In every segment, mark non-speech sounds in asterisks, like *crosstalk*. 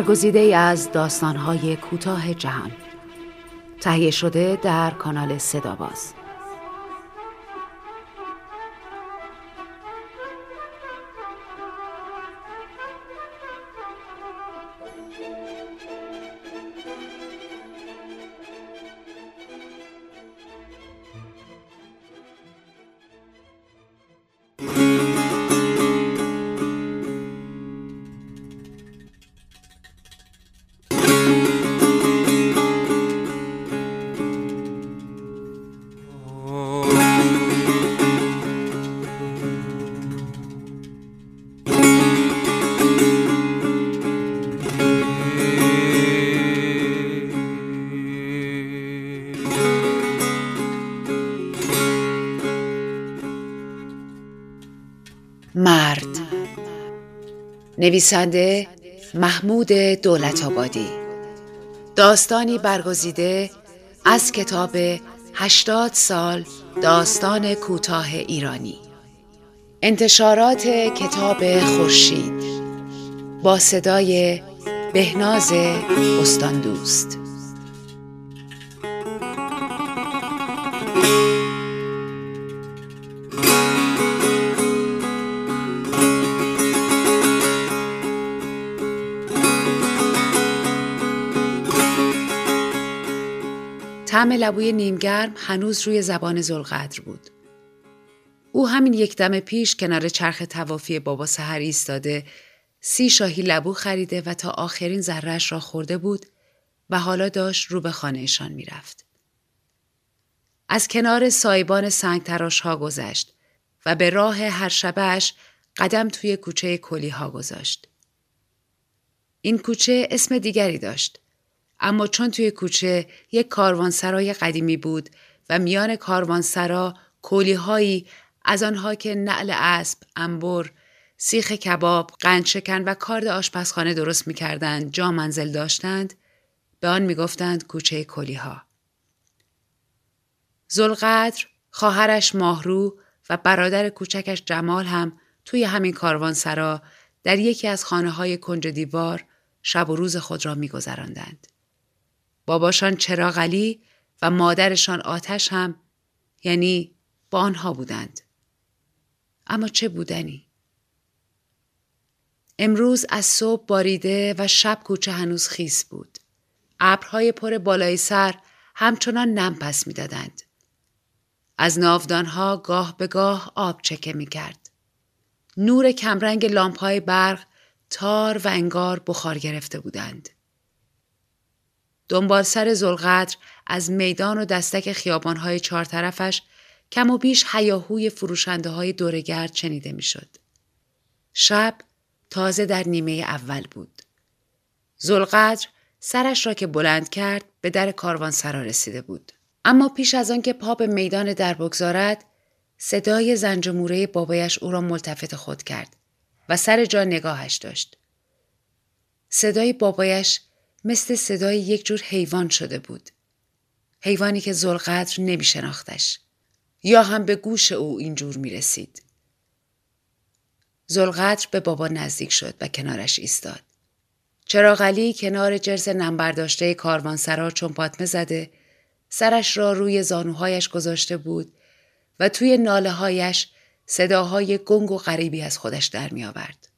برگزیده از داستانهای کوتاه جهان. تهیه شده در کانال صداباز. نویسنده محمود دولت آبادی داستانی برگزیده از کتاب هشتاد سال داستان کوتاه ایرانی. انتشارات کتاب خورشید با صدای بهناز استان طعم لبوی نیمگرم هنوز روی زبان زلقدر بود. او همین یک دم پیش کنار چرخ توافی بابا سهر ایستاده سی شاهی لبو خریده و تا آخرین ذرهش را خورده بود و حالا داشت رو به خانهشان می‌رفت. از کنار سایبان سنگ تراش ها گذشت و به راه هر شبهش قدم توی کوچه کلی ها گذاشت. این کوچه اسم دیگری داشت اما چون توی کوچه یک کاروانسرای قدیمی بود و میان کاروانسرا هایی از آنها که نعل اسب، انبر، سیخ کباب، قندشکن و کارد آشپزخانه درست می‌کردند جا منزل داشتند به آن می‌گفتند کوچه کلیها. زلقدر، خواهرش ماهرو و برادر کوچکش جمال هم توی همین کاروانسرا در یکی از خانه های کنج دیوار شب و روز خود را میگذراندند. باباشان چراغلی و مادرشان آتش هم یعنی با آنها بودند. اما چه بودنی؟ امروز از صبح باریده و شب کوچه هنوز خیس بود. ابرهای پر بالای سر همچنان نم پس می‌دادند. از ناودانها گاه به گاه آب چکه می کرد. نور کمرنگ لامپهای برق تار و انگار بخار گرفته بودند. دنبال سر زلغدر از میدان و دستک خیابانهای چهار طرفش کم و بیش حیاهوی فروشنده های دورگرد شنیده می‌شد. شب تازه در نیمه اول بود. زلقدر سرش را که بلند کرد به در کاروان سرا رسیده بود. اما پیش از آن که پا به میدان در بگذارد صدای زنجموره بابایش او را ملتفت خود کرد و سر جا نگاهش داشت. صدای بابایش مثل صدای یک جور حیوان شده بود. حیوانی که زلقدر نمی شناختش. یا هم به گوش او اینجور می رسید. زلقدر به بابا نزدیک شد و کنارش ایستاد. چراغلی کنار جرس نمبرداشته کاروانسرا چون پاتمه زده سرش را روی زانوهایش گذاشته بود و توی ناله هایش صداهای گنگ و غریبی از خودش در می آورد.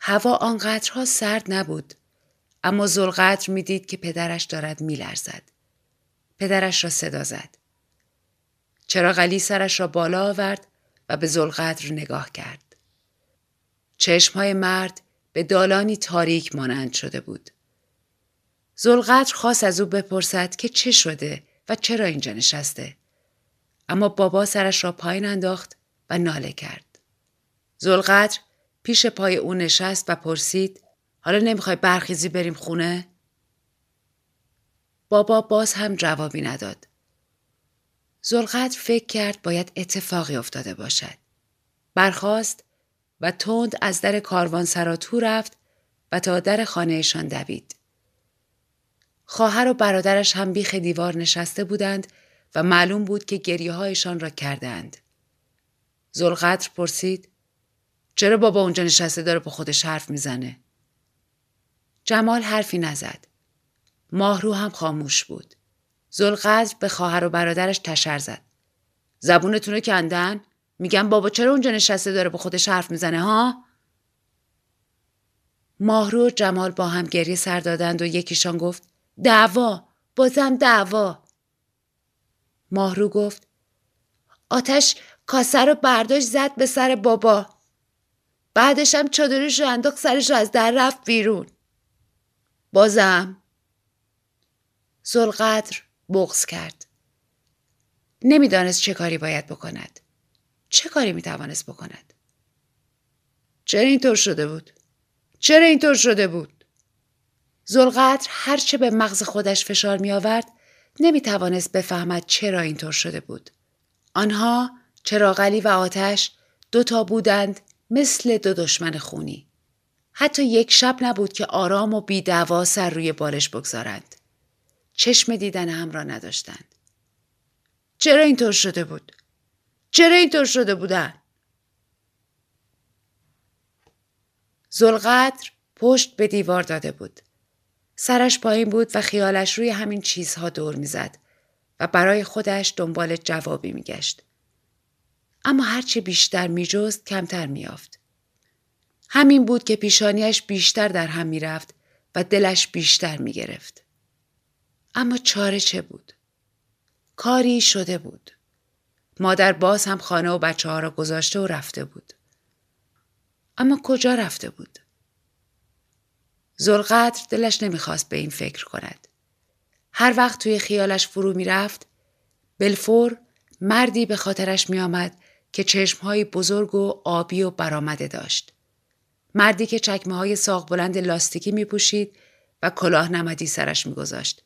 هوا آنقدرها سرد نبود اما زلقدر می‌دید که پدرش دارد میلرزد. پدرش را صدا زد. چرا غلی سرش را بالا آورد و به زلقدر نگاه کرد. چشمهای مرد به دالانی تاریک مانند شده بود. زلقدر خواست از او بپرسد که چه شده و چرا اینجا نشسته. اما بابا سرش را پایین انداخت و ناله کرد. زلقدر پیش پای او نشست و پرسید حالا نمی‌خوای برخیزی بریم خونه؟ بابا باز هم جوابی نداد. زلقدر فکر کرد باید اتفاقی افتاده باشد. برخاست و تند از در کاروان سراتو رفت و تا در خانهشان دوید. خواهر و برادرش هم بیخ دیوار نشسته بودند و معلوم بود که گریه هایشان را کردند. زلقدر پرسید چرا بابا اونجا نشسته داره با خودش حرف می‌زنه؟ جمال حرفی نزد. ماهرو هم خاموش بود. زلقدر به خواهر و برادرش تشر زد. زبونتون رو کندن؟ میگم بابا چرا اونجا نشسته داره با خودش حرف می‌زنه ها؟ ماهرو و جمال با هم گریه سر دادند و یکیشان گفت دعوا بازم دعوا ماهرو گفت آتش کاسه رو برداشت زد به سر بابا بعدش هم چادرش رو انداخت سرش رو از در رفت بیرون بازم زلقدر بغز کرد. نمی‌دانست چه کاری باید بکند. چه کاری می‌توانست بکند؟ چرا اینطور شده بود؟ چرا اینطور شده بود؟ زلقدر هرچه به مغز خودش فشار می آورد نمی توانست بفهمد چرا اینطور شده بود. آنها چراغلی و آتش دوتا بودند مثل دو دشمن خونی. حتی یک شب نبود که آرام و بیدوا سر روی بالش بگذارند. چشم دیدن هم را نداشتند. چرا اینطور شده بود؟ چرا اینطور شده بودن؟ زلقدر پشت به دیوار داده بود. سرش پایین بود و خیالش روی همین چیزها دور می‌زد و برای خودش دنبال جوابی میگشت. اما هرچه بیشتر میجست کمتر میافت. همین بود که پیشانیش بیشتر در هم می‌رفت و دلش بیشتر می‌گرفت. اما چاره چه بود؟ کاری شده بود. مادر باز هم خانه و بچه ها را گذاشته و رفته بود. اما کجا رفته بود؟ زلقدر دلش نمی‌خواست به این فکر کند. هر وقت توی خیالش فرو می‌رفت بلفور مردی به خاطرش میآمد که چشمهایی بزرگ و آبی و برآمده داشت. مردی که چکمه های ساق بلند لاستیکی می پوشید و کلاه نمدی سرش می گذاشت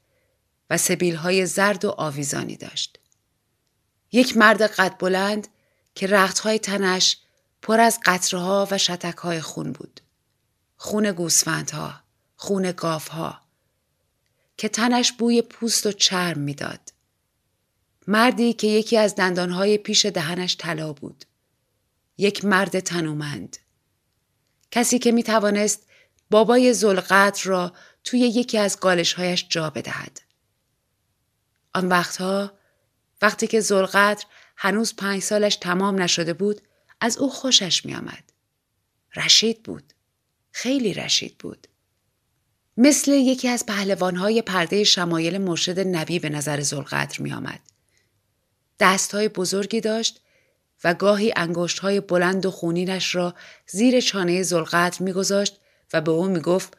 و سبیل های زرد و آویزانی داشت. یک مرد قد بلند که رخت های تنش پر از قطره ها و شتک های خون بود. خون گوسفندها، خون گاوها که تنش بوی پوست و چرم می‌داد. مردی که یکی از دندانهای پیش دهنش طلا بود. یک مرد تنومند. کسی که می توانست بابای زلقدر را توی یکی از گالشهایش جا بدهد. آن وقتها وقتی که زلقدر هنوز پنج سالش تمام نشده بود از او خوشش می آمد. رشید بود. خیلی رشید بود. مثل یکی از پهلوانهای پرده شمایل مرشد نبی به نظر زلقدر می آمد. دستهای بزرگی داشت و گاهی انگشتهای بلند و خونینش را زیر چانه زلقدر میگذاشت و به او می‌گفت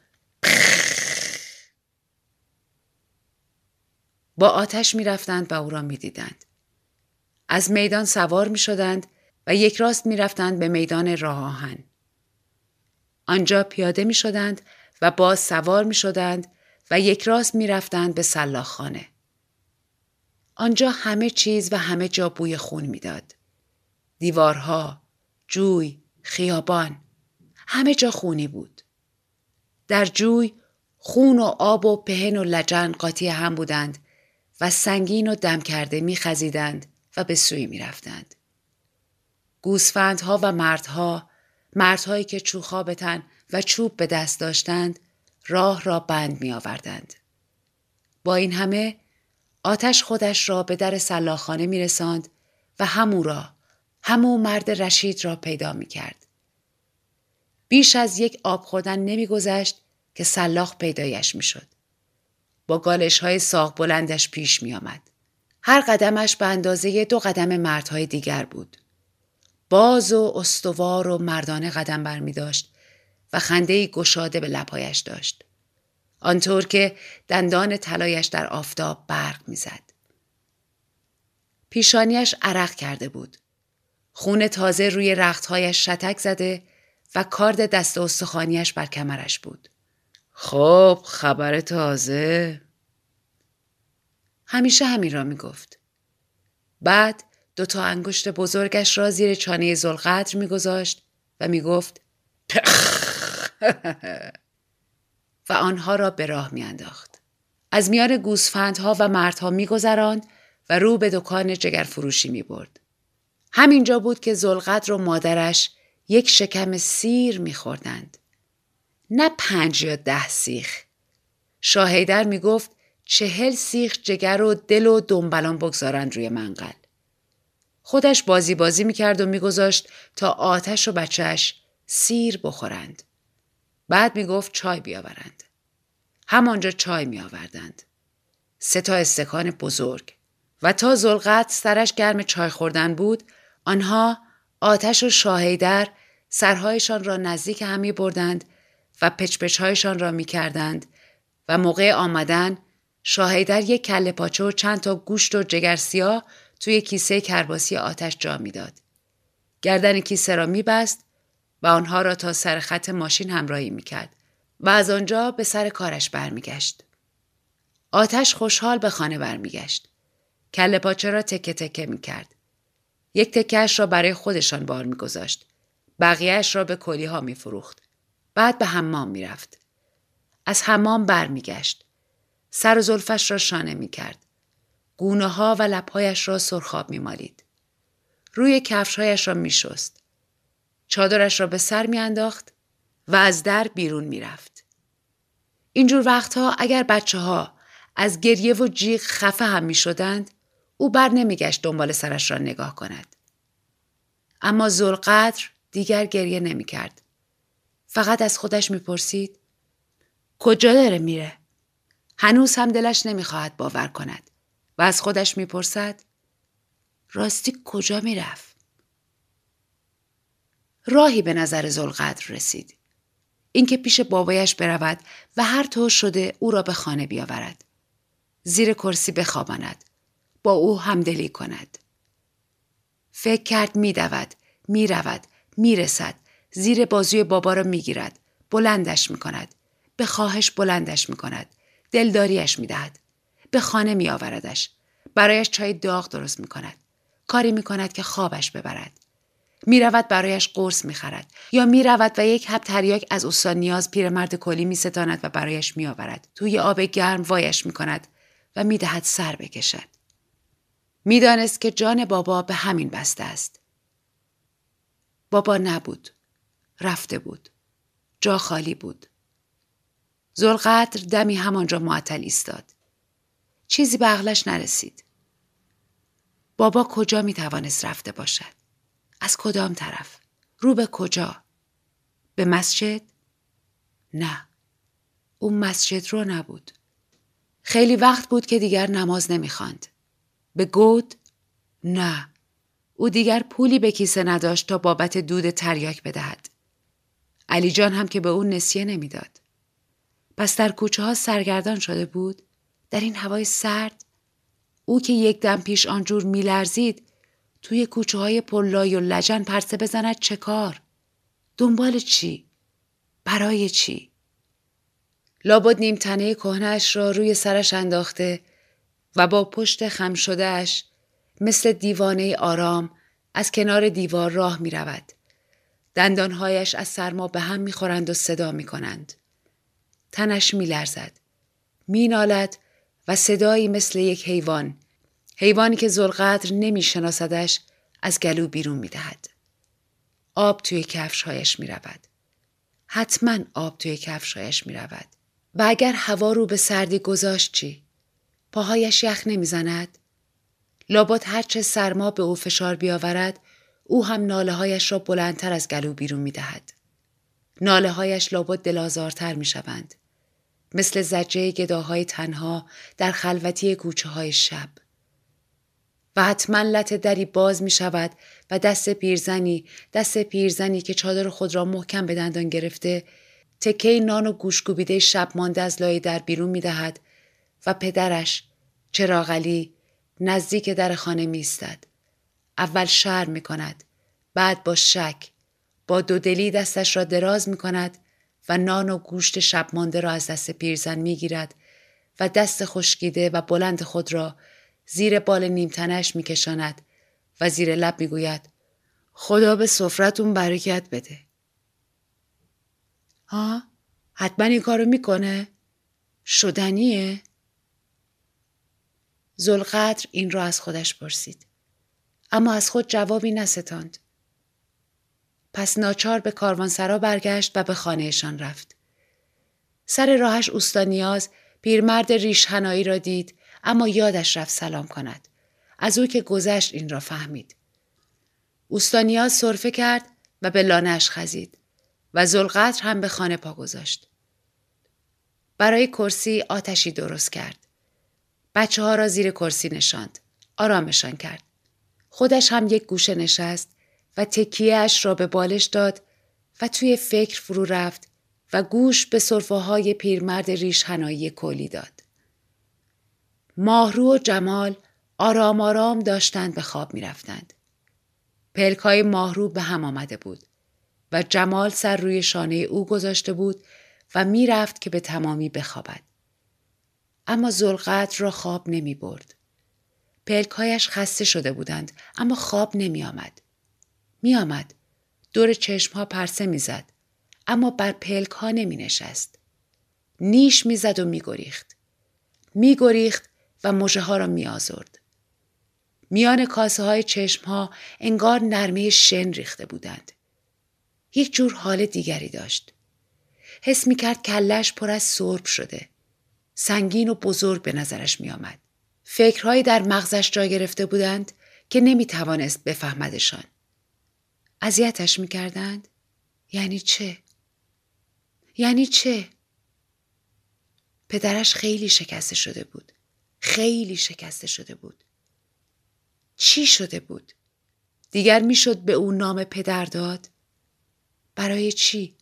با آتش می‌رفتند و او را می‌دیدند از میدان سوار می شدند و یک راست می رفتند به میدان راه. آنجا پیاده می شدند و باز سوار می شدند و یک راست می رفتند به سلاخانه. آنجا همه چیز و همه جا بوی خون می‌داد. دیوارها، جوی، خیابان، همه جا خونی بود. در جوی خون و آب و پهن و لجن قاطی هم بودند و سنگین و دم کرده می خزیدند و به سوی می رفتند. گوسفندها و مردها، مردهایی که چوخابتن و چوب به دست داشتند، راه را بند می آوردند. با این همه آتش خودش را به در سلاخانه می رساند و همو را همو مرد رشید را پیدا می کرد. بیش از یک آب خوردن نمی گذشت که سلاخ پیدایش می شد. با گالش های ساق بلندش پیش می آمد. هر قدمش به اندازه دو قدم مردهای دیگر بود. باز و استوار و مردانه قدم بر می داشت و خنده گشاده به لپایش داشت. آنطور که دندان طلایش در آفتاب برق می‌زد. پیشانیش عرق کرده بود. خون تازه روی رختهایش شتک زده و کارد دست استخوانیش بر کمرش بود. خب خبر تازه همیشه همین را می گفت. بعد دو تا انگشت بزرگش را زیر چانه زلقدر می گذاشت و می گفت *laughs* و آنها را به راه میانداخت. از میان گوسفندها و مردها میگذراند و رو به دکان جگر فروشی می برد. همینجا بود که زلقدر و مادرش یک شکم سیر میخوردند. نه پنج یا ده سیخ شاهیدر می گفت چهل سیخ جگر و دل و دنبلان بگذارند روی منقل خودش بازی بازی می‌کرد و میگذاشت تا آتش و بچهش سیر بخورند. بعد می‌گفت چای بیاورند. همانجا چای میآوردند. سه تا استکان بزرگ و تا زلغت سرش گرم چای خوردن بود آنها آتش و شاهیدر سرهایشان را نزدیک همی بردند و پچپچهایشان را می کردند و موقع آمدن شاهیدر یک کله پاچه و چند تا گوشت و جگر سیاه توی کیسه کرباسی آتش جا می‌داد. گردن کیسه را میبست و آنها را تا سر خط ماشین همراهی می‌کرد و از آنجا به سر کارش برمیگشت. آتش خوشحال به خانه برمیگشت. کله پاچه را تکه تکه می‌کرد. یک تکهش را برای خودشان بار میگذاشت. بقیهش را به کلی ها میفروخت. بعد به حمام می‌رفت. از حمام برمیگشت. سر و زلفش را شانه می‌کرد. گونه ها و لبهایش را سرخاب میمالید. روی کفشهایش را میشست. چادرش را به سر میانداخت و از در بیرون می‌رفت. اینجور وقتها اگر بچه ها از گریه و جیغ خفه هم می شدند او بر نمیگشت دنبال سرش را نگاه کند. اما زلقدر دیگر گریه نمی کرد. فقط از خودش می‌پرسید کجا داره میره؟ هنوز هم دلش نمی‌خواهد باور کند و از خودش می‌پرسد راستی کجا می‌رفت؟ راهی به نظر زلقدر رسید. اینکه پیش بابایش برود و هر طور شده او را به خانه بیاورد. زیر کرسی بخواباند. با او همدلی کند. فکر کرد میدود، می‌رود، می‌رسد، زیر بازوی بابا را می‌گیرد، بلندش می‌کند، به خواهش بلندش می‌کند، دلداریش می‌دهد، به خانه میآوردش، برایش چای داغ درست می‌کند، کاری می‌کند که خوابش ببرد. می رود برایش قرص می خرد یا می رود و یک حب تریاک از استان نیاز پیرمرد کلی می ستاند و برایش می آورد. توی آب گرم وایش می کند و می دهد سر بکشد. می دانست که جان بابا به همین بسته است. بابا نبود. رفته بود. جا خالی بود. زلقدر دمی همانجا معطل ایستاد. چیزی به عقلش نرسید. بابا کجا می توانست رفته باشد؟ از کدام طرف؟ رو به کجا؟ به مسجد؟ نه. اون مسجد رو نبود. خیلی وقت بود که دیگر نماز نمی‌خواند. به گود؟ نه. او دیگر پولی به کیسه نداشت تا بابت دود تریاک بدهد. علی جان هم که به او نسیه نمی‌داد. پس در کوچه ها سرگردان شده بود در این هوای سرد او که یک دم پیش آنجور میلرزید توی کوچه های پلای و لجن پرسه بزند چه کار؟ دنبال چی؟ برای چی؟ لابد نیمتنه کهنش را روی سرش انداخته و با پشت خم شدهش مثل دیوانه آرام از کنار دیوار راه می رود. دندانهایش از سرما به هم می خورند و صدا می کنند. تنش می لرزد. می نالد و صدایی مثل یک حیوان حیوانی که زلقدر نمی شناسدش از گلو بیرون می دهد. آب توی کفشهایش می رود. حتما آب توی کفشهایش می رود. و اگر هوا رو به سردی گذاشت چی؟ پاهایش یخ نمی‌زند؟ لابد هرچه سرما به او فشار بیاورد او هم ناله هایش را بلندتر از گلو بیرون می دهد. ناله هایش لابد دلازارتر می شوند. مثل زجه گداهای تنها در خلوتی کوچه های شب. و حتما لط دری باز می شود و دست پیرزنی دست پیرزنی که چادر خود را محکم به دندان گرفته تکه نان و گوشگوبیده شب مانده از لای در بیرون می دهد و پدرش چراغلی نزدیک در خانه می استد. اول شر می کند بعد با شک با دودلی دستش را دراز می کند و نان و گوشت شب مانده را از دست پیرزن می گیرد و دست خشکیده و بلند خود را زیر بال نیمتنش می کشاند و زیر لب می گوید خدا به سفرتون برکت بده. ها؟ حتما این کارو می‌کنه؟ شدنیه؟ زلقدر این را از خودش پرسید. اما از خود جوابی نستاند. پس ناچار به کاروانسرا برگشت و به خانهشان رفت. سر راهش اوستانیاز پیرمرد ریشهنایی را دید اما یادش رفت سلام کند. از او که گذشت این را فهمید. اوستانیاز صرفه کرد و به لانش خزید و زلقدر هم به خانه پا گذاشت. برای کرسی آتشی درست کرد. بچه ها را زیر کرسی نشاند. آرامشان کرد. خودش هم یک گوشه نشست و تکیهش را به بالش داد و توی فکر فرو رفت و گوش به صرفه های پیرمرد ریشهنایی کلی داد. ماهرو و جمال آرام آرام داشتند به خواب می رفتند. پلک های ماهرو به هم آمده بود و جمال سر روی شانه او گذاشته بود و می رفت که به تمامی بخوابد. اما زلقت را خواب نمی برد. پلکایش خسته شده بودند اما خواب نمی آمد. می آمد. دور چشم ها پرسه می زد. اما بر پلک ها نمی نشست. نیش می زد و می گریخت. می گریخت و مجه ها را می آزرد. میان کاسه های چشم ها انگار نرمه شن ریخته بودند. یک جور حال دیگری داشت. حس می کرد کلش پر از سرب شده. سنگین و بزرگ به نظرش می آمد. فکرهایی در مغزش جا گرفته بودند که نمی توانست بفهمدشان. اذیتش می کردند؟ یعنی چه؟ یعنی چه؟ پدرش خیلی شکسته شده بود. خیلی شکسته شده بود. چی شده بود؟ دیگر می‌شد به او نام پدر داد؟ برای چی؟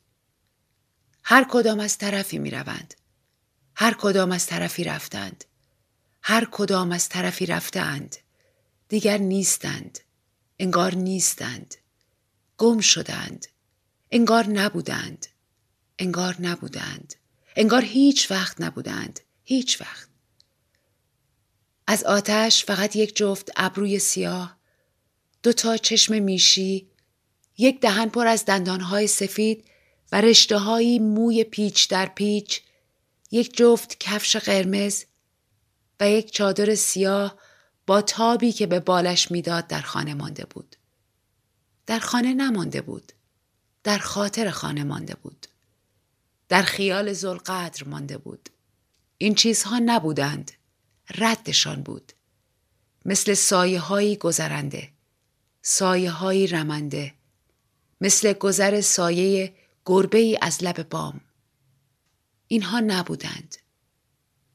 هر کدام از طرفی می روند. هر کدام از طرفی رفتند. هر کدام از طرفی رفتند. دیگر نیستند. انگار نیستند. گم شدند. انگار نبودند. انگار نبودند. انگار هیچ وقت نبودند. هیچ وقت. از آتش فقط یک جفت ابروی سیاه، دو تا چشم میشی، یک دهن پر از دندانهای سفید و رشته موی پیچ در پیچ، یک جفت کفش قرمز و یک چادر سیاه با تابی که به بالش می‌داد در خانه مانده بود. در خانه نمانده بود. در خاطر خانه مانده بود. در خیال زلقدر مانده بود. این چیزها نبودند. ردشان بود. مثل سایه هایی گذرنده. سایه هایی رمنده. مثل گذر سایه گربه ای از لب بام. اینها نبودند.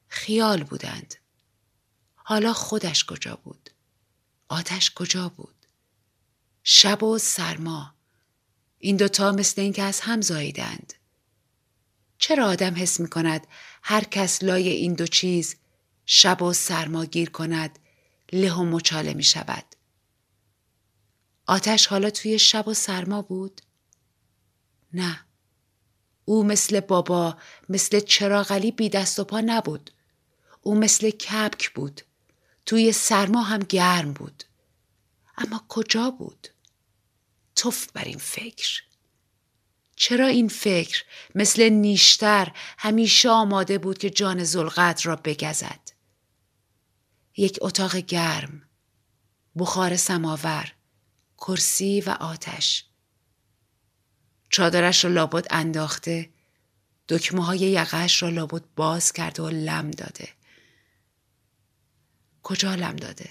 خیال بودند. حالا خودش کجا بود؟ آتش کجا بود؟ شب و سرما. این دوتا مثل اینکه از هم زاییدند. چرا آدم حس می کند هر کس لای این دو چیز شب و سرما گیر کند له و مچاله می شود؟ آتش حالا توی شب و سرما بود؟ نه. او مثل بابا مثل چراغلی بی دست و پا نبود. او مثل کپک بود. توی سرما هم گرم بود. اما کجا بود؟ توف بر این فکر. چرا این فکر مثل نیشتر همیشه آماده بود که جان زلقت را بگزد؟ یک اتاق گرم، بخار سماور، کرسی و آتش. چادرش را لابد انداخته دکمه های یقهش را لابد باز کرده و لم داده. کجا لم داده؟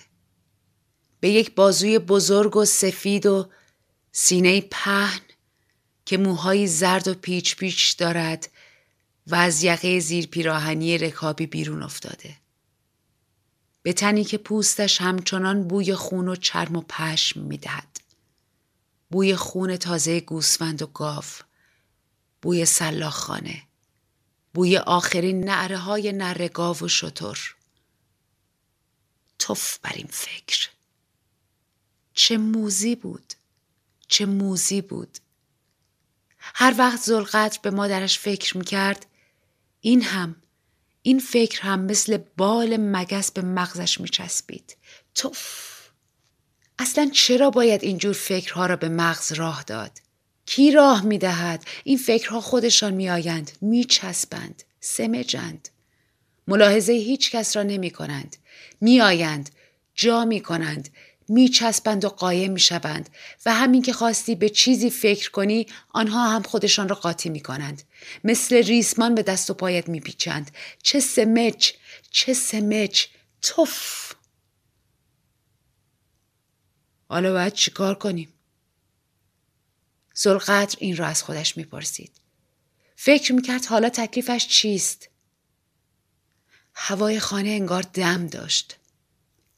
به یک بازوی بزرگ و سفید و سینه پهن که موهای زرد و پیچ پیچ دارد و از یقه زیر پیراهنی رکابی بیرون افتاده. به تنی که پوستش همچنان بوی خون و چرم و پشم می‌دهد. بوی خون تازه گوسفند و گاو بوی سلاخانه بوی آخرین نعره های نره گاو و شطور توف بر این فکر. چه موزی بود چه موزی بود. هر وقت زلقدر به مادرش فکر می‌کرد این هم این فکر هم مثل بال مگس به مغزش میچسبید. توف! اصلا چرا باید اینجور فکرها را به مغز راه داد؟ کی راه می دهد؟ این فکرها خودشان می آیند، می چسبند، سمجند. ملاحظه هیچ کس را نمی کنند. می آیند، جا می کنند، میچسبند و قایم می‌شوند و همین که خواستی به چیزی فکر کنی آنها هم خودشان را قاطی می‌کنند مثل ریسمان به دست و پایت میپیچند چه سمچ چه سمچ توف حالا باید چیکار کنیم؟ زلقدر این را از خودش می‌پرسید. فکر می‌کرد حالا تکلیفش چیست؟ هوای خانه انگار دم داشت.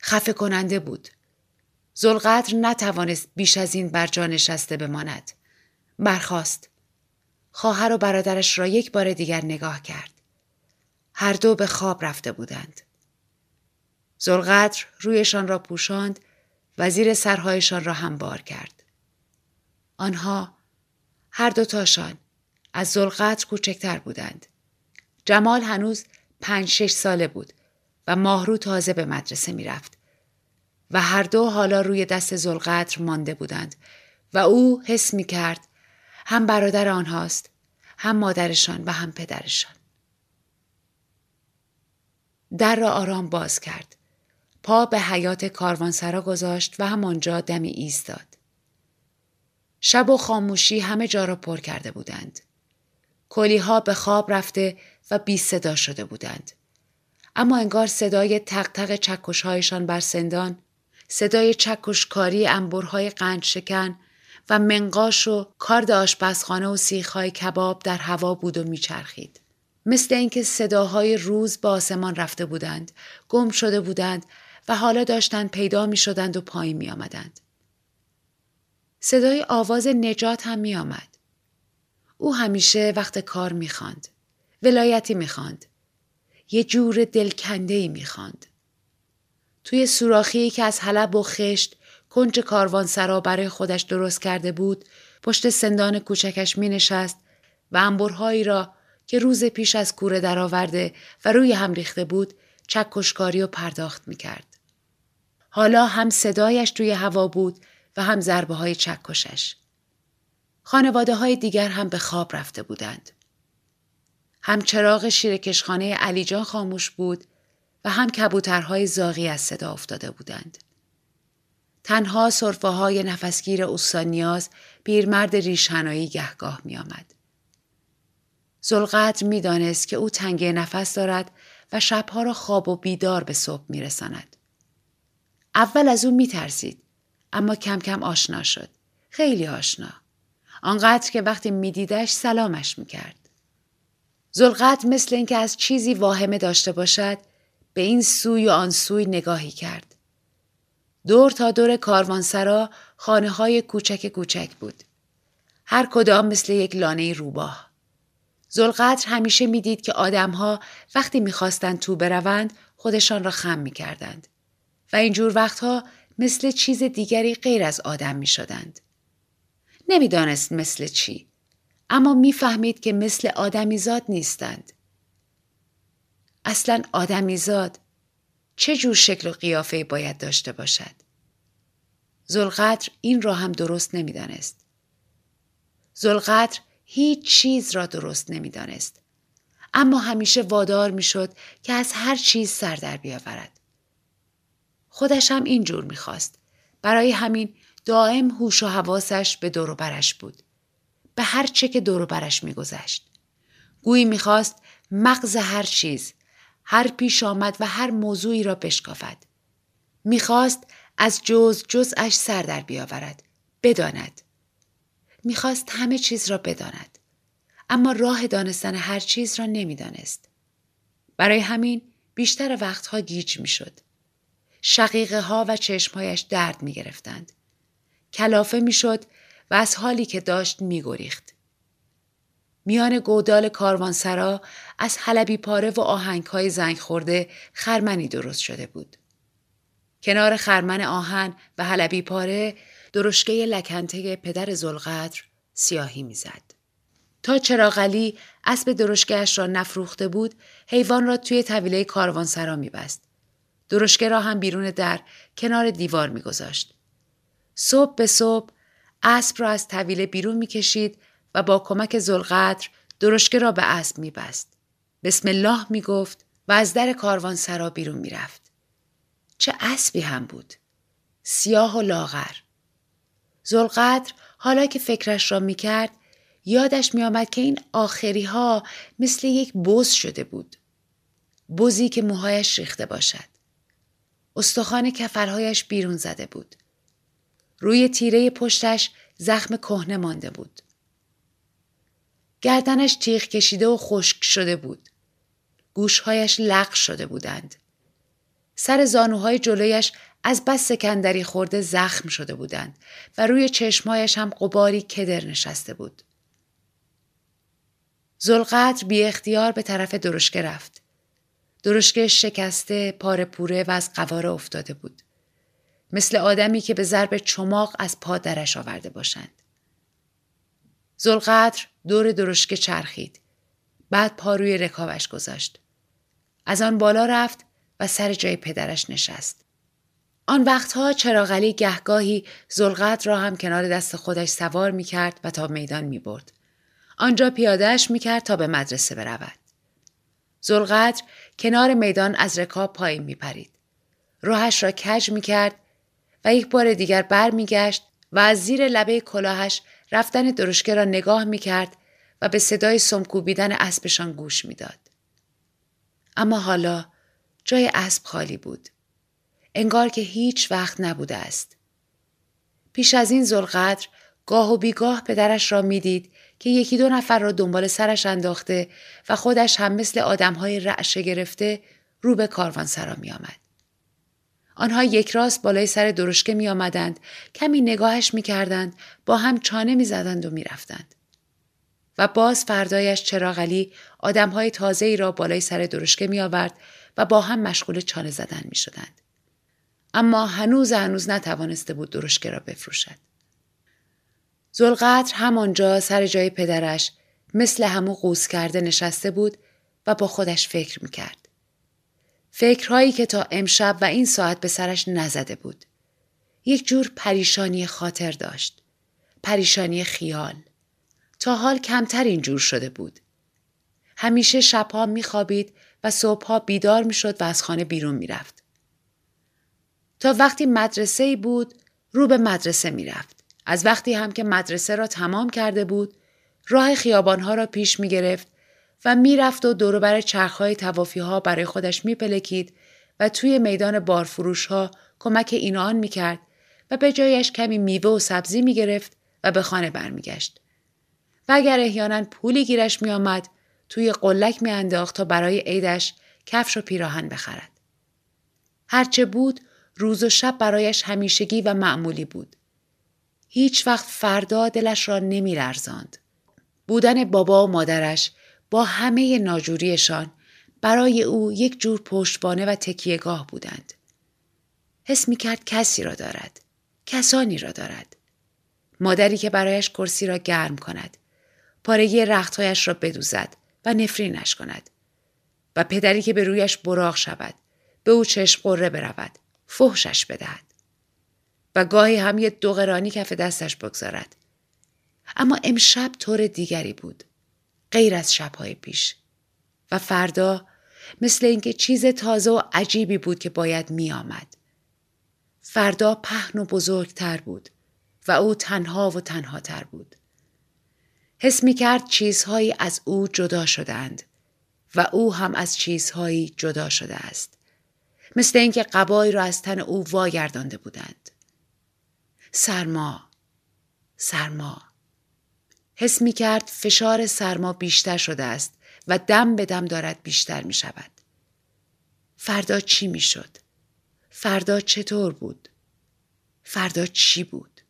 خفه کننده بود. زلقدر نتوانست بیش از این بر جا نشسته بماند. برخاست. خواهر و برادرش را یک بار دیگر نگاه کرد. هر دو به خواب رفته بودند. زلقدر رویشان را پوشاند و زیر سرهایشان را هم بار کرد. آنها هر دوتاشان از زلقدر کوچکتر بودند. جمال هنوز پنج شش ساله بود و ماهرو تازه به مدرسه می‌رفت و هر دو حالا روی دست زلقدر مانده بودند و او حس می کرد هم برادر آنهاست هم مادرشان و هم پدرشان. در را آرام باز کرد. پا به حیات کاروانسرا گذاشت و همانجا دمی ایستاد. شب و خاموشی همه جا را پر کرده بودند. کلیها به خواب رفته و بی صدا شده بودند. اما انگار صدای تق تق چکشهایشان بر سندان صدای چکشکاری انبرهای قند شکن و منقاش و کارد آشپزخانه و سیخهای کباب در هوا بود و میچرخید. مثل اینکه صداهای روز با آسمان رفته بودند، گم شده بودند و حالا داشتند پیدا می شدند و پایین می آمدند. صدای آواز نجات هم می آمد. او همیشه وقت کار می خاند. ولایتی می خاند. یه جور دلکنده ای می خاند. توی سوراخی که از حلب و خشت کنج کاروانسرا برای خودش درست کرده بود پشت سندان کوچکش می نشست و انبرهایی را که روز پیش از کوره درآورده و روی هم ریخته بود چکشکاری و پرداخت می کرد. حالا هم صدایش توی هوا بود و هم ضربه های چکشش. خانواده های دیگر هم به خواب رفته بودند. هم چراغ شیرکشخانه علیجان خاموش بود و هم کبوترهای زاغی از صدا افتاده بودند. تنها صرفه های نفسگیر اوسانیاز پیرمرد ریشهنایی گهگاه می آمد. زلقدر می دانست که او تنگه نفس دارد و شبها را خواب و بیدار به صبح می رساند. اول از او می ترسید اما کم کم آشنا شد. خیلی آشنا. آنقدر که وقتی میدیدش سلامش می‌کرد. زلقدر مثل اینکه از چیزی واهمه داشته باشد به این سوی و آن سوی نگاهی کرد. دور تا دور کاروانسرا خانه های کوچک کوچک بود. هر کدام مثل یک لانه روباه. زلقدر همیشه می‌دید که آدمها وقتی می‌خواستند تو بروند خودشان را خم می‌کردند و اینجور وقتها مثل چیز دیگری غیر از آدم می شدند. نمی‌دانست مثل چی اما می‌فهمید که مثل آدمیزاد نیستند. اصلا آدمیزاد چه جور شکل و قیافه باید داشته باشد؟ زلقدر این را هم درست نمی‌دانست. زلقدر هیچ چیز را درست نمی‌دانست. اما همیشه وادار می‌شد که از هر چیز سر در بیاورد. خودش هم اینجور می‌خواست. برای همین دائم هوش و حواسش به دور برش بود. به هر چه که دور برش میگذشت. گویی می‌خواست مغز هر چیز، هر پیش آمد و هر موضوعی را بشکافد. می‌خواست از جز جزش سر در بیاورد. بداند. می‌خواست همه چیز را بداند. اما راه دانستن هر چیز را نمی‌دانست. برای همین بیشتر وقتها گیج می‌شد. شقیقه ها و چشمهایش درد می گرفتند. کلافه می شد و از حالی که داشت می گریخت. میان گودال کاروانسرا از حلبی پاره و آهنگ های زنگ خورده خرمنی درست شده بود. کنار خرمن آهن و حلبی پاره درشکه لکنته پدر زلقدر سیاهی می‌زد. تا چراغلی اسب درشکهاش را نفروخته بود حیوان را توی طویله کاروانسرا میبست درشکه را هم بیرون در کنار دیوار میگذاشت. صبح به صبح اسب را از طویله بیرون می‌کشید و با کمک زلقدر درشکه را به اسب میبست. بسم الله می‌گفت و از در کاروان سرا بیرون می‌رفت. چه اسبی هم بود. سیاه و لاغر. زلقدر حالا که فکرش را می‌کرد یادش میآمد که این آخری ها مثل یک بز شده بود. بزی که موهایش ریخته باشد. استخوان کفرهایش بیرون زده بود. روی تیره پشتش زخم کهنه مانده بود. گردنش تیغ کشیده و خشک شده بود. گوشهایش لق شده بودند. سر زانوهای جلویش از بس سکندری خورده زخم شده بودند و روی چشمهایش هم قباری کدر نشسته بود. زلقدر بی اختیار به طرف درشکه رفت. درشکه شکسته پاره پوره و از قواره افتاده بود. مثل آدمی که به ضرب چماق از پا درش آورده باشند. زلقدر دور درشکه چرخید. بعد پا روی رکابش گذاشت. از آن بالا رفت و سر جای پدرش نشست. آن وقتها چراغلی گهگاهی زلقدر را هم کنار دست خودش سوار می کرد و تا میدان می برد. آنجا پیادهش می کرد تا به مدرسه برود. زلقدر کنار میدان از رکاب پایین می پرید. راهش را کج می کرد و یک بار دیگر بر می گشت و از زیر لبه کلاهش رفتن درشکه را نگاه می کرد و به صدای سمکوبیدن اسبشان گوش می‌داد. اما حالا جای اسب خالی بود. انگار که هیچ وقت نبوده است. پیش از این زلقدر گاه و بیگاه پدرش را می‌دید که یکی دو نفر را دنبال سرش انداخته و خودش هم مثل آدمهای رعشه گرفته رو به کاروانسرا می آمد. آنها یک راست بالای سر درشکه می آمدند، کمی نگاهش می کردند، با هم چانه می زدند و می رفتند. و باز فردایش چراغلی آدمهای تازه ای را بالای سر درشکه می آورد و با هم مشغول چانه زدن می شدند. اما هنوز هنوز نتوانسته بود درشکه را بفروشد. زلقدر همانجا سر جای پدرش مثل همو قوس کرده نشسته بود و با خودش فکر می کرد. فکرهایی که تا امشب و این ساعت به سرش نزده بود. یک جور پریشانی خاطر داشت. پریشانی خیال. تا حال کمتر اینجور شده بود. همیشه شبها میخوابید و صبحها بیدار می‌شد و از خانه بیرون می‌رفت. تا وقتی مدرسه بود رو به مدرسه می‌رفت. از وقتی هم که مدرسه را تمام کرده بود راه خیابانها را پیش می گرفت و می‌رفت و دوروبر چرخهای توافی ها برای خودش میپلکید و توی میدان بارفروش ها کمک این آن می‌کرد و به جایش کمی میوه و سبزی می‌گرفت و به خانه برمیگشت. و اگر احیانا پولی گیرش میآمد توی قلک میانداخت تا برای عیدش کفش و پیراهن بخرد. هرچه بود روز و شب برایش همیشگی و معمولی بود. هیچ وقت فردا دلش را نمی لرزاند. بودن بابا و مادرش با همه ناجوریشان برای او یک جور پشتبانه و تکیهگاه بودند. حس می کرد کسی را دارد. کسانی را دارد. مادری که برایش کرسی را گرم کند. پارگی رختهایش را بدوزد و نفرینش کند. و پدری که به رویش براغ شود. به او چشم قره برود. فحشش بدهد. و گاهی هم یه دوغرانی کف دستش بگذارد. اما امشب طور دیگری بود. غیر از شبهای پیش. و فردا مثل اینکه چیز تازه و عجیبی بود که باید می آمد. فردا پهن و بزرگتر بود و او تنها و تنها تر بود. حس می کرد چیزهایی از او جدا شدند و او هم از چیزهایی جدا شده است. مثل اینکه قبایی را از تن او واگردانده بودند. سرما سرما حس می کرد فشار سرما بیشتر شده است و دم به دم دارد بیشتر می شود. فردا چی می شد؟ فردا چطور بود؟ فردا چی بود؟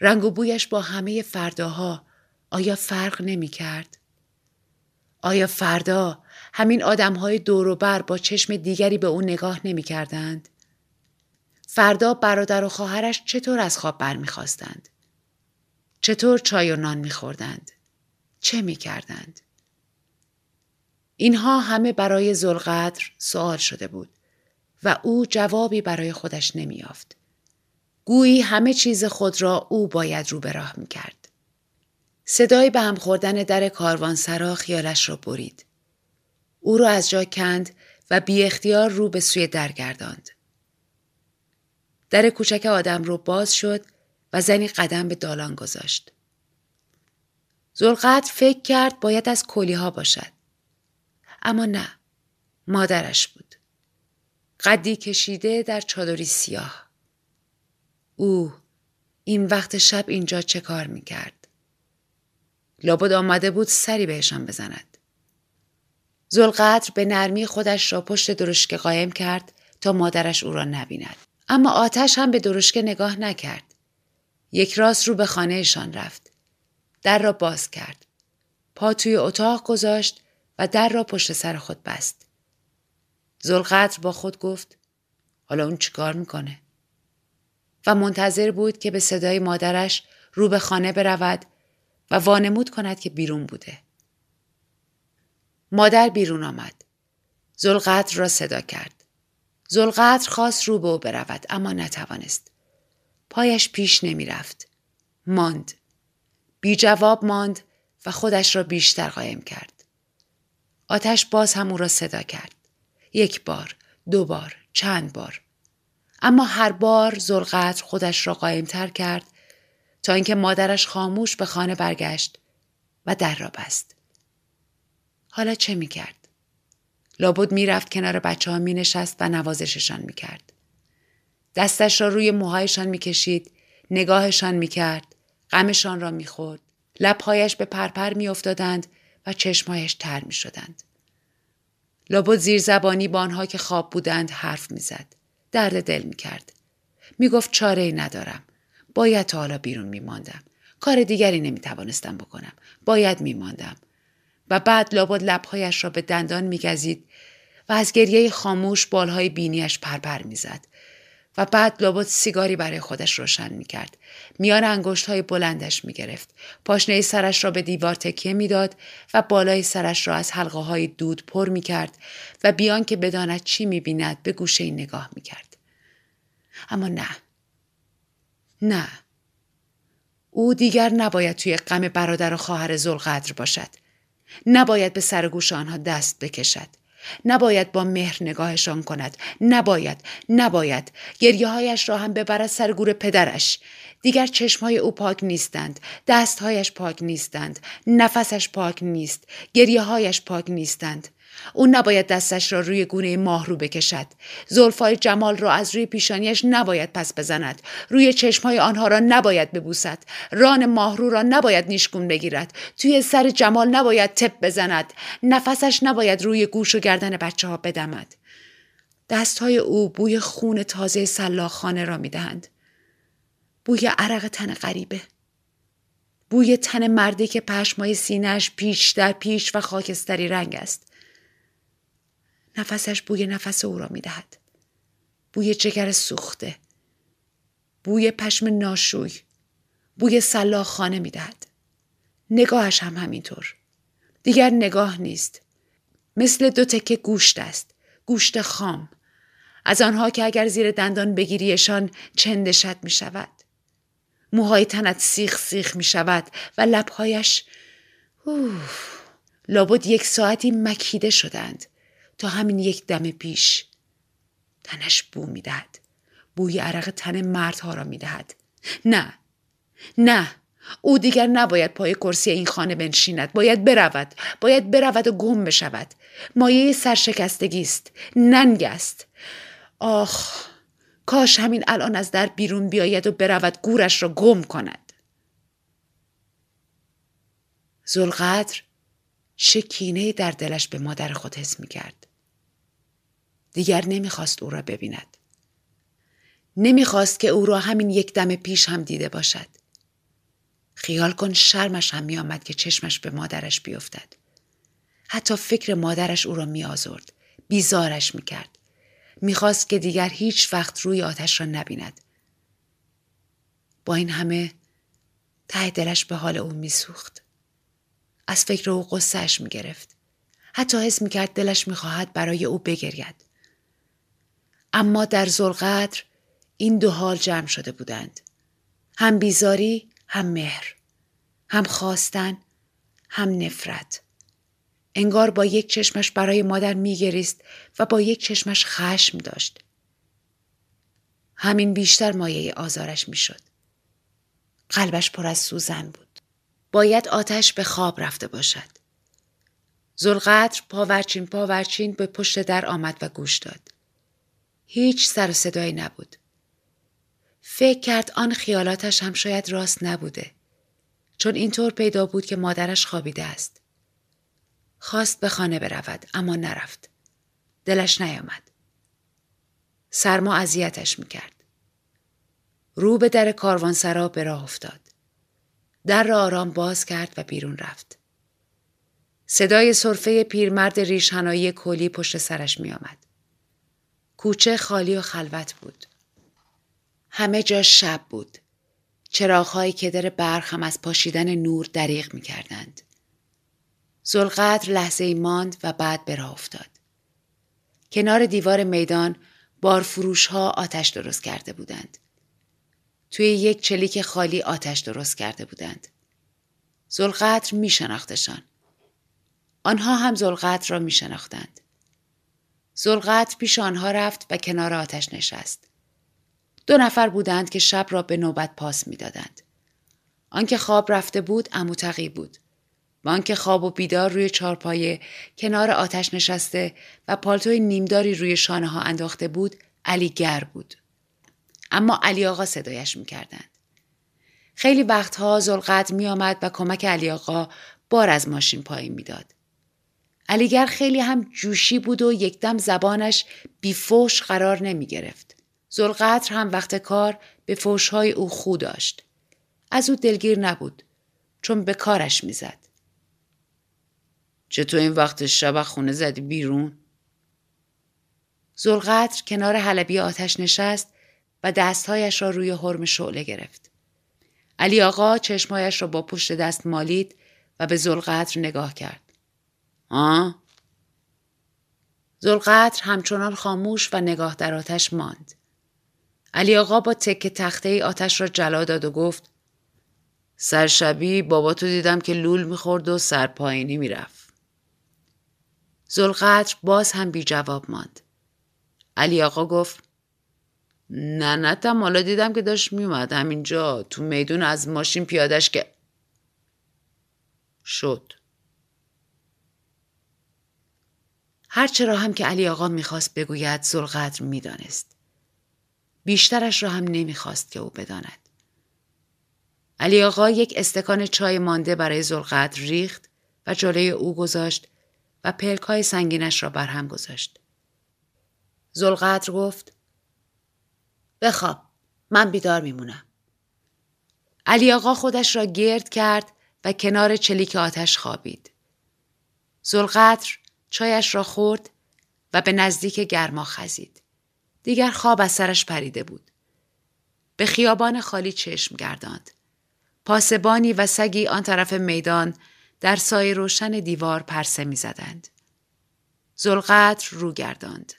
رنگ و بویش با همه فرداها آیا فرق نمی کرد؟ آیا فردا همین آدم های دور بر با چشم دیگری به او نگاه نمی کردند؟ فردا برادر و خواهرش چطور از خواب برمیخواستند؟ چطور چای و نان میخوردند؟ چه می‌کردند؟ اینها همه برای زلقدر سوال شده بود و او جوابی برای خودش نمیافت. گویی همه چیز خود را او باید رو به راه می‌کرد. صدای به هم خوردن در کاروانسرا خیالش را برید. او را از جا کند و بی اختیار رو به سوی در گرداند. در کوچک آدم رو باز شد و زنی قدم به دالان گذاشت. زلقدر فکر کرد باید از کلی ها باشد. اما نه. مادرش بود. قدی کشیده در چادری سیاه. او این وقت شب اینجا چه کار می‌کرد؟ لابد آمده بود سری بهشان بزند. زلقدر به نرمی خودش را پشت درشکه قایم کرد تا مادرش او را نبیند. اما آتش هم به درشکه نگاه نکرد. یک راست رو به خانهشان رفت. در را باز کرد. پا توی اتاق گذاشت و در را پشت سر خود بست. زلقدر با خود گفت حالا اون چیکار می‌کنه؟ و منتظر بود که به صدای مادرش رو به خانه برود و وانمود کند که بیرون بوده. مادر بیرون آمد. زلقدر را صدا کرد. زلقدر خواست رو به او برود اما نتوانست. پایش پیش نمی رفت. ماند. بی جواب ماند و خودش را بیشتر قایم کرد. آتش باز هم او را صدا کرد. یک بار، دو بار، چند بار. اما هر بار زلقدر خودش را تر کرد تا اینکه مادرش خاموش به خانه برگشت و در را بست. حالا چه می کرد؟ لابد می رفت کنار بچه ها می نشست و نوازششان می کرد. دستش را روی موهایشان می کشید، نگاهشان می کرد، غمشان را می خورد. لبهایش به پرپر می افتادند و چشمهایش تر می شدند. لابد زیر زبانی با آنها که خواب بودند حرف می زد. درد دل می کرد. می گفت چاره ندارم. باید تا حالا بیرون می ماندم. کار دیگری نمی توانستم بکنم. باید می ماندم. و بعد لابد لبهایش را به دندان می گزید و از گریه خاموش بالهای بینیش پرپر می زد. و بعد لابد سیگاری برای خودش روشن می کرد. میان انگشت های بلندش می گرفت. پاشنه سرش را به دیوار تکیه می داد و بالای سرش را از حلقه های دود پر می کرد و بیان که بداند چی می بیند به گوشه نگاه می کرد. اما نه. نه. او دیگر نباید توی غم برادر و خواهر زلقدر باشد. نباید به سر گوش آنها دست بکشد. نباید با مهر نگاهشان کند. نباید نباید. گریه هایش را هم ببرد سر گور پدرش. دیگر چشمهای او پاک نیستند. دستهایش پاک نیستند. نفسش پاک نیست. گریه هایش پاک نیستند. او نباید دستش را روی گونه ماه رو بکشد. زلفای جمال را از روی پیشانیش نباید پس بزند. روی چشمهای آنها را نباید ببوسد. ران ماهرو را نباید نیشگون بگیرد. توی سر جمال نباید تپ بزند. نفسش نباید روی گوش و گردن بچه ها بدمد. دستهای او بوی خون تازه سلاخانه را می‌دهند. بوی عرق تن غریبه. بوی تن مردی که پشمای سینهش پیش در پیش و خاکستری رنگ است. نفسش بوی نفس او را می دهد. بوی جگر سوخته. بوی پشم ناشوی. بوی سلاخ خانه می دهد. نگاهش هم همینطور. دیگر نگاه نیست. مثل دو تکه گوشت است. گوشت خام. از آنها که اگر زیر دندان بگیریشان چندشت می شود. موهای تنت سیخ سیخ می شود و لبهایش اوه لابد یک ساعتی مکیده شدند. تا همین یک دم پیش. تنش بو می‌دهد. بوی عرق تن مردها را می‌دهد. نه. نه. او دیگر نباید پای کرسی این خانه بنشیند. باید برود. باید برود و گم بشود. مایه سرشکستگی است. ننگ است. آخ. کاش همین الان از در بیرون بیاید و برود گورش را گم کند. زلقدر شکینه در دلش به مادر خود حس می کرد. دیگر نمی‌خواست او را ببیند. نمی‌خواست که او را همین یک دم پیش هم دیده باشد. خیال کن شرمش هم میآمد که چشمش به مادرش بیفتد. حتی فکر مادرش او را میآزرد. بیزارش می‌کرد. می‌خواست که دیگر هیچ وقت روی آتش را نبیند. با این همه ته دلش به حال او میسوخت. از فکر او قصهش می‌گرفت. حتی حس می‌کرد دلش می‌خواهد برای او بگرید. اما در زلقدر این دو حال جمع شده بودند. هم بیزاری هم مهر. هم خواستن هم نفرت. انگار با یک چشمش برای مادر میگریست و با یک چشمش خشم داشت. همین بیشتر مایه آزارش می‌شد. قلبش پر از سوزن بود. باید آتش به خواب رفته باشد. زلقدر پاورچین پاورچین به پشت در آمد و گوش داد. هیچ سر و صدایی نبود. فکر کرد آن خیالاتش هم شاید راست نبوده. چون اینطور پیدا بود که مادرش خوابیده است. خواست به خانه برود اما نرفت. دلش نیامد. سرما اذیتش می‌کرد. رو به در کاروانسرا به راه افتاد. در را آرام باز کرد و بیرون رفت. صدای صرفه پیرمرد ریشهنایی کلی پشت سرش می آمد. کوچه خالی و خلوت بود. همه جا شب بود. چراغهای کدر برق هم از پاشیدن نور دریغ می کردند. زلقدر لحظه ای ماند و بعد به راه افتاد. کنار دیوار میدان بارفروش ها آتش درست کرده بودند. توی یک چلیک خالی آتش درست کرده بودند. زلقدر می شناختشان. آنها هم زلقدر را می شناختند. زلقدر پیش آنها رفت و کنار آتش نشست. دو نفر بودند که شب را به نوبت پاس می‌دادند. آنکه خواب رفته بود اموتقی بود و آنکه خواب و بیدار روی چارپایه کنار آتش نشسته و پالتوی نیمداری روی شانه ها انداخته بود علی گر بود. اما علی آقا صدایش می‌کردند. خیلی وقتها زلقدر می آمد و کمک علی آقا بار از ماشین پایین می‌داد. علیگر خیلی هم جوشی بود و یکدم زبانش بیفوش قرار نمی گرفت. زلقدر هم وقت کار به فوشهای او خو داشت. از او دلگیر نبود چون به کارش می‌زد. چطور این وقت شب خونه زدی بیرون؟ زلقدر کنار حلبی آتش نشست و دستهایش را روی حرم شعله گرفت. علی آقا چشمایش را با پشت دست مالید و به زلقدر نگاه کرد. آه؟ زلقدر همچنان خاموش و نگاه در آتش ماند. علی آقا با تک تخته ای آتش را جلا داد و گفت سرشبی بابا تو دیدم که لول می‌خورد و سرپایینی می‌رفت. زلقدر باز هم بی جواب ماند. علی آقا گفت نه نه حالا دیدم که داشت میومد همینجا تو میدون از ماشین پیادش که شد. هرچرا هم که علی آقا می‌خواست بگوید زلقدر می‌دانست. بیشترش را هم نمی‌خواست که او بداند. علی آقا یک استکان چای مانده برای زلقدر ریخت و جلوی او گذاشت و پلکای سنگینش را برهم گذاشت. زلقدر گفت بخواب من بیدار میمونم. علی آقا خودش را گرد کرد و کنار چلیک آتش خوابید. زلقدر چایش را خورد و به نزدیک گرما خزید. دیگر خواب از سرش پریده بود. به خیابان خالی چشم گرداند. پاسبانی و سگی آن طرف میدان در سایه روشن دیوار پرسه می زدند. زلقدر رو گرداند.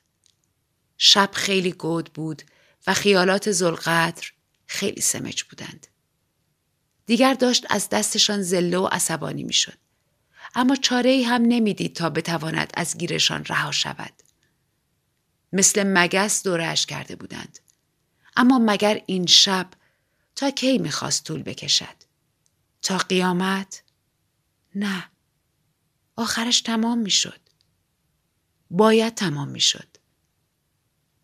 شب خیلی گود بود و خیالات زلقدر خیلی سمج بودند. دیگر داشت از دستشان زله و عصبانی می شد. اما چاره ای هم نمی‌دید تا بتواند از گیرشان رها شود. مثل مگس دورش کرده بودند. اما مگر این شب تا کی می‌خواست طول بکشد؟ تا قیامت؟ نه. آخرش تمام می‌شد. باید تمام می‌شد.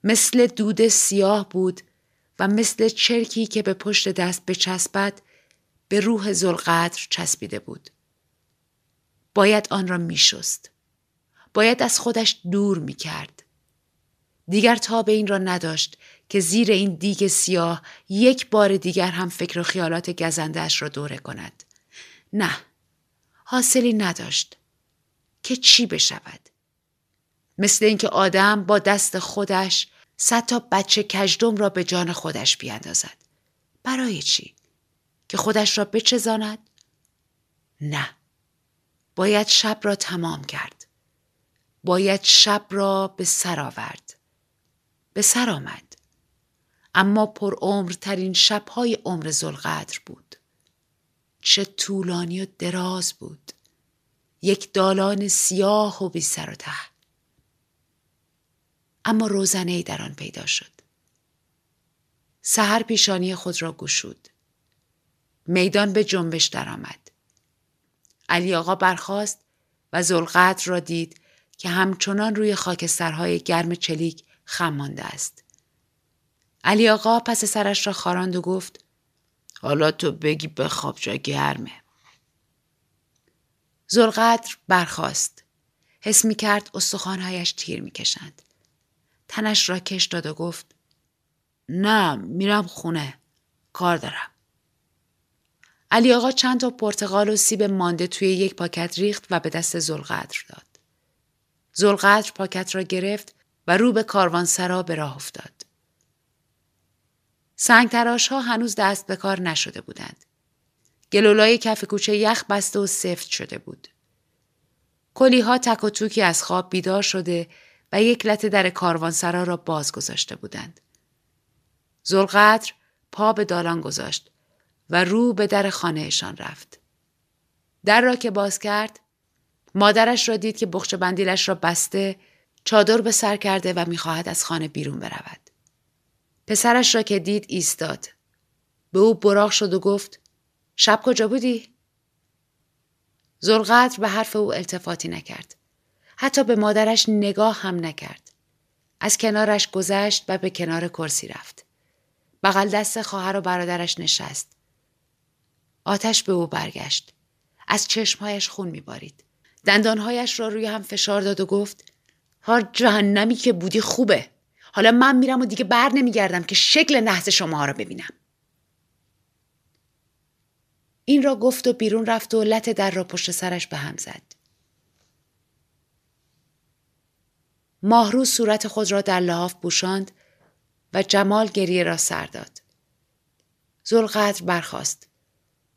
مثل دود سیاه بود و مثل چرکی که به پشت دست بچسبد به روح زلقدر چسبیده بود. باید آن را می شست. باید از خودش دور می کرد. دیگر تا به این را نداشت که زیر این دیگ سیاه یک بار دیگر هم فکر و خیالات گزندهش را دوره کند. نه، حاصلی نداشت. که چی بشود؟ مثل اینکه آدم با دست خودش صد تا بچه کجدم را به جان خودش بیاندازد. برای چی؟ که خودش را بچزاند؟ نه. باید شب را تمام کرد. باید شب را به سر آورد. به سر آمد. اما پر عمر ترین شبهای عمر زلقدر بود. چه طولانی و دراز بود. یک دالان سیاه و بی سر و ته. اما روزنه در آن پیدا شد. سهر پیشانی خود را گشود. میدان به جنبش درآمد. علی آقا برخاست و زلقدر را دید که همچنان روی خاکسترهای گرم چلیک خم مانده است. علی آقا پس سرش را خاراند و گفت حالا تو بگی بخواب جا گرمه. زلقدر برخاست. حس می کرد استخوانهایش تیر می کشند. تنش را کش داد و گفت نه میرم خونه. کار دارم. علی آقا چند تا پرتقال و سیب مانده توی یک پاکت ریخت و به دست زلقدر داد. زلقدر پاکت را گرفت و رو به کاروانسرا به راه افتاد. سنگ تراش ها هنوز دست به کار نشده بودند. گلولای کف کوچه یخ بسته و سفت شده بود. کلی ها تک و توکی از خواب بیدار شده و یک لطه در کاروانسرا را باز گذاشته بودند. زلقدر پا به دالان گذاشت و رو به در خانهشان رفت. در را که باز کرد مادرش را دید که بخش بندیلش را بسته چادر به سر کرده و می‌خواهد از خانه بیرون برود. پسرش را که دید ایستاد. به او براق شد و گفت شب کجا بودی؟ زلقدر به حرف او التفاتی نکرد. حتی به مادرش نگاه هم نکرد. از کنارش گذشت و به کنار کرسی رفت. بغل دست خواهر و برادرش نشست. آتش به او برگشت. از چشمهایش خون میبارید. دندانهایش را روی هم فشار داد و گفت هر جهنمی که بودی خوبه. حالا من میرم و دیگه بر نمیگردم که شکل نحس شما را ببینم. این را گفت و بیرون رفت و لط در را پشت سرش به هم زد. ماهرو صورت خود را در لحاف پوشاند و جمال گریه را سر داد. زلقدر برخاست.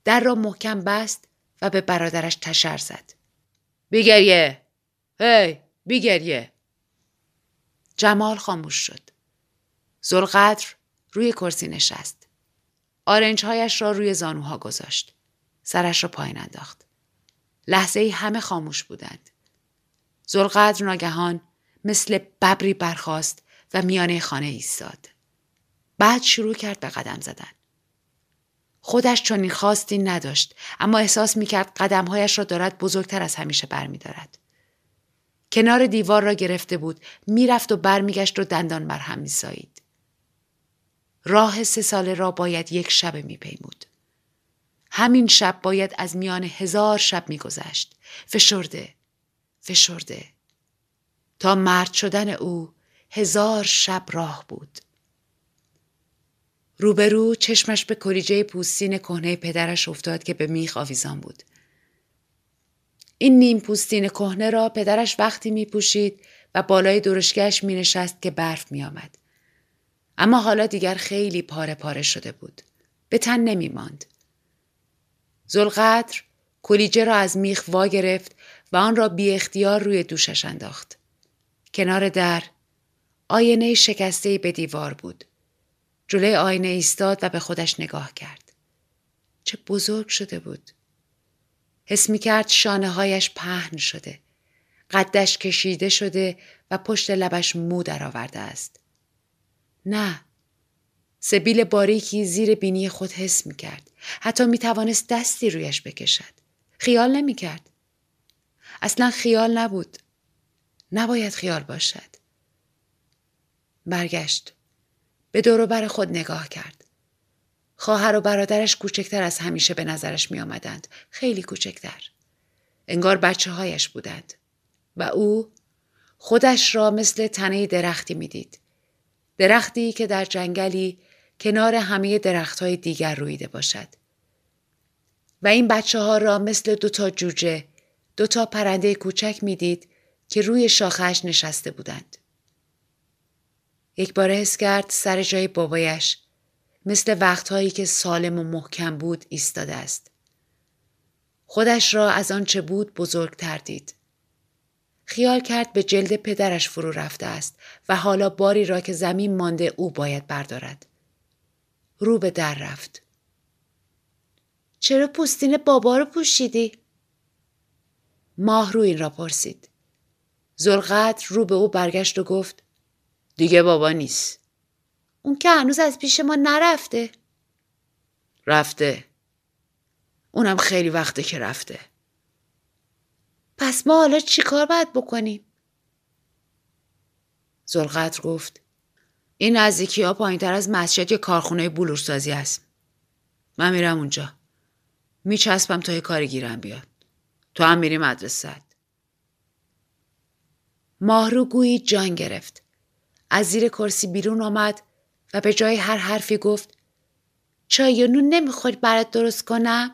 در را محکم بست و به برادرش تشر زد. بیگریه! هی! بیگریه! جمال خاموش شد. زلقدر روی کرسی نشست. آرنجهایش را روی زانوها گذاشت. سرش را پایین انداخت. لحظه ای همه خاموش بودند. زلقدر ناگهان مثل ببری برخاست و میانه خانه ایستاد. بعد شروع کرد به قدم زدن. خودش چنین خواستی نداشت اما احساس می‌کرد قدمهایش را دارد بزرگتر از همیشه برمیدارد. کنار دیوار را گرفته بود می‌رفت و برمیگشت و دندان بر هم میسایید. راه سه ساله را باید یک شب میپیمود. همین شب باید از میان هزار شب میگذشت. فشرده. فشرده. تا مرد شدن او هزار شب راه بود. روبرو چشمش به کلیجه پوستین کهنه پدرش افتاد که به میخ آویزان بود. این نیم پوستین کهنه را پدرش وقتی می پوشید و بالای درشگش می نشست که برف می آمد. اما حالا دیگر خیلی پاره پاره شده بود. به تن نمی ماند. زلقدر کلیجه را از میخ وا گرفت و آن را بی اختیار روی دوشش انداخت. کنار در آینه شکسته به دیوار بود. جلوی آینه ایستاد و به خودش نگاه کرد. چه بزرگ شده بود. حس می کرد شانه هایش پهن شده. قدش کشیده شده و پشت لبش مو درآورده است. نه. سبیل باریکی زیر بینی خود حس می کرد. حتی می توانست دستی رویش بکشد. خیال نمی کرد. اصلا خیال نبود. نباید خیال باشد. برگشت. به دور خود نگاه کرد. خواهر و برادرش کوچکتر از همیشه به نظرش می آمدند. خیلی کوچکتر. انگار بچه هایش بودند. و او خودش را مثل تنه درختی می‌دید. درختی که در جنگلی کنار همه درخت های دیگر رویده باشد. و این بچه ها را مثل دوتا جوجه، دوتا پرنده کوچک می‌دید که روی شاخش نشسته بودند. یک بار حس کرد سر جای بابایش مثل وقتهایی که سالم و محکم بود ایستاده است. خودش را از آنچه بود بزرگتر دید. خیال کرد به جلد پدرش فرو رفته است و حالا باری را که زمین مانده او باید بردارد. رو به در رفت. چرا پوستین بابا رو پوشیدی؟ ماه رو این را پرسید. زلقدر رو به او برگشت و گفت دیگه بابا نیست. اون که هنوز از پیش ما نرفته رفته اونم خیلی وقته که رفته پس ما حالا چی کار باید بکنیم؟ زلقدر گفت این نزدیکی ها پایین تر از مسجد یه کارخونه بلورسازی است. من میرم اونجا. میچسبم تا یه کاری گیرم بیاد. تو هم میری مدرسه. ماهرو گویی جان گرفت. از زیر کرسی بیرون آمد و به جای هر حرفی گفت چای و نون نمی‌خوری برات درست کنم؟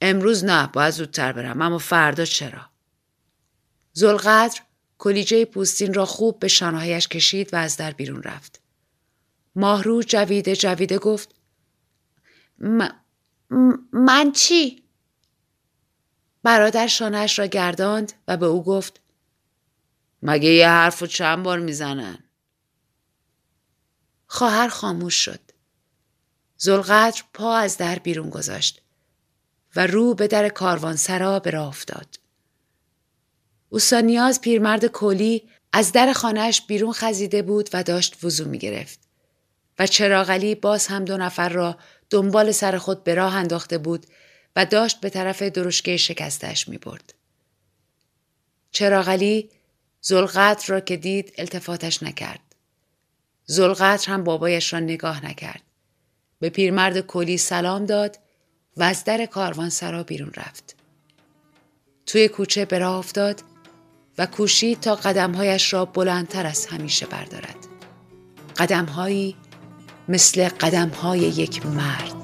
امروز نه باید زودتر برم اما فردا چرا؟ زلقدر کلیجه پوستین را خوب به شانهایش کشید و از در بیرون رفت. ماهرو جویده جویده گفت من چی؟ برادر شانهش را گرداند و به او گفت مگه یه حرف و چند بار می‌زنن؟ خواهر خاموش شد. زلقدر پا از در بیرون گذاشت و رو به در کاروانسرا به راه افتاد. اوسانیاز پیرمرد کولی از در خانهش بیرون خزیده بود و داشت وضو می گرفت. و چراغلی باز هم دو نفر را دنبال سر خود به راه انداخته بود و داشت به طرف درشکه شکستش می برد. چراغلی زلقدر را که دید التفاتش نکرد. زلقدر هم بابایش را نگاه نکرد. به پیرمرد کلی سلام داد و از در کاروان سرا بیرون رفت. توی کوچه به راه افتاد و کوشید تا قدمهایش را بلندتر از همیشه بردارد. قدمهایی مثل قدمهای یک مرد.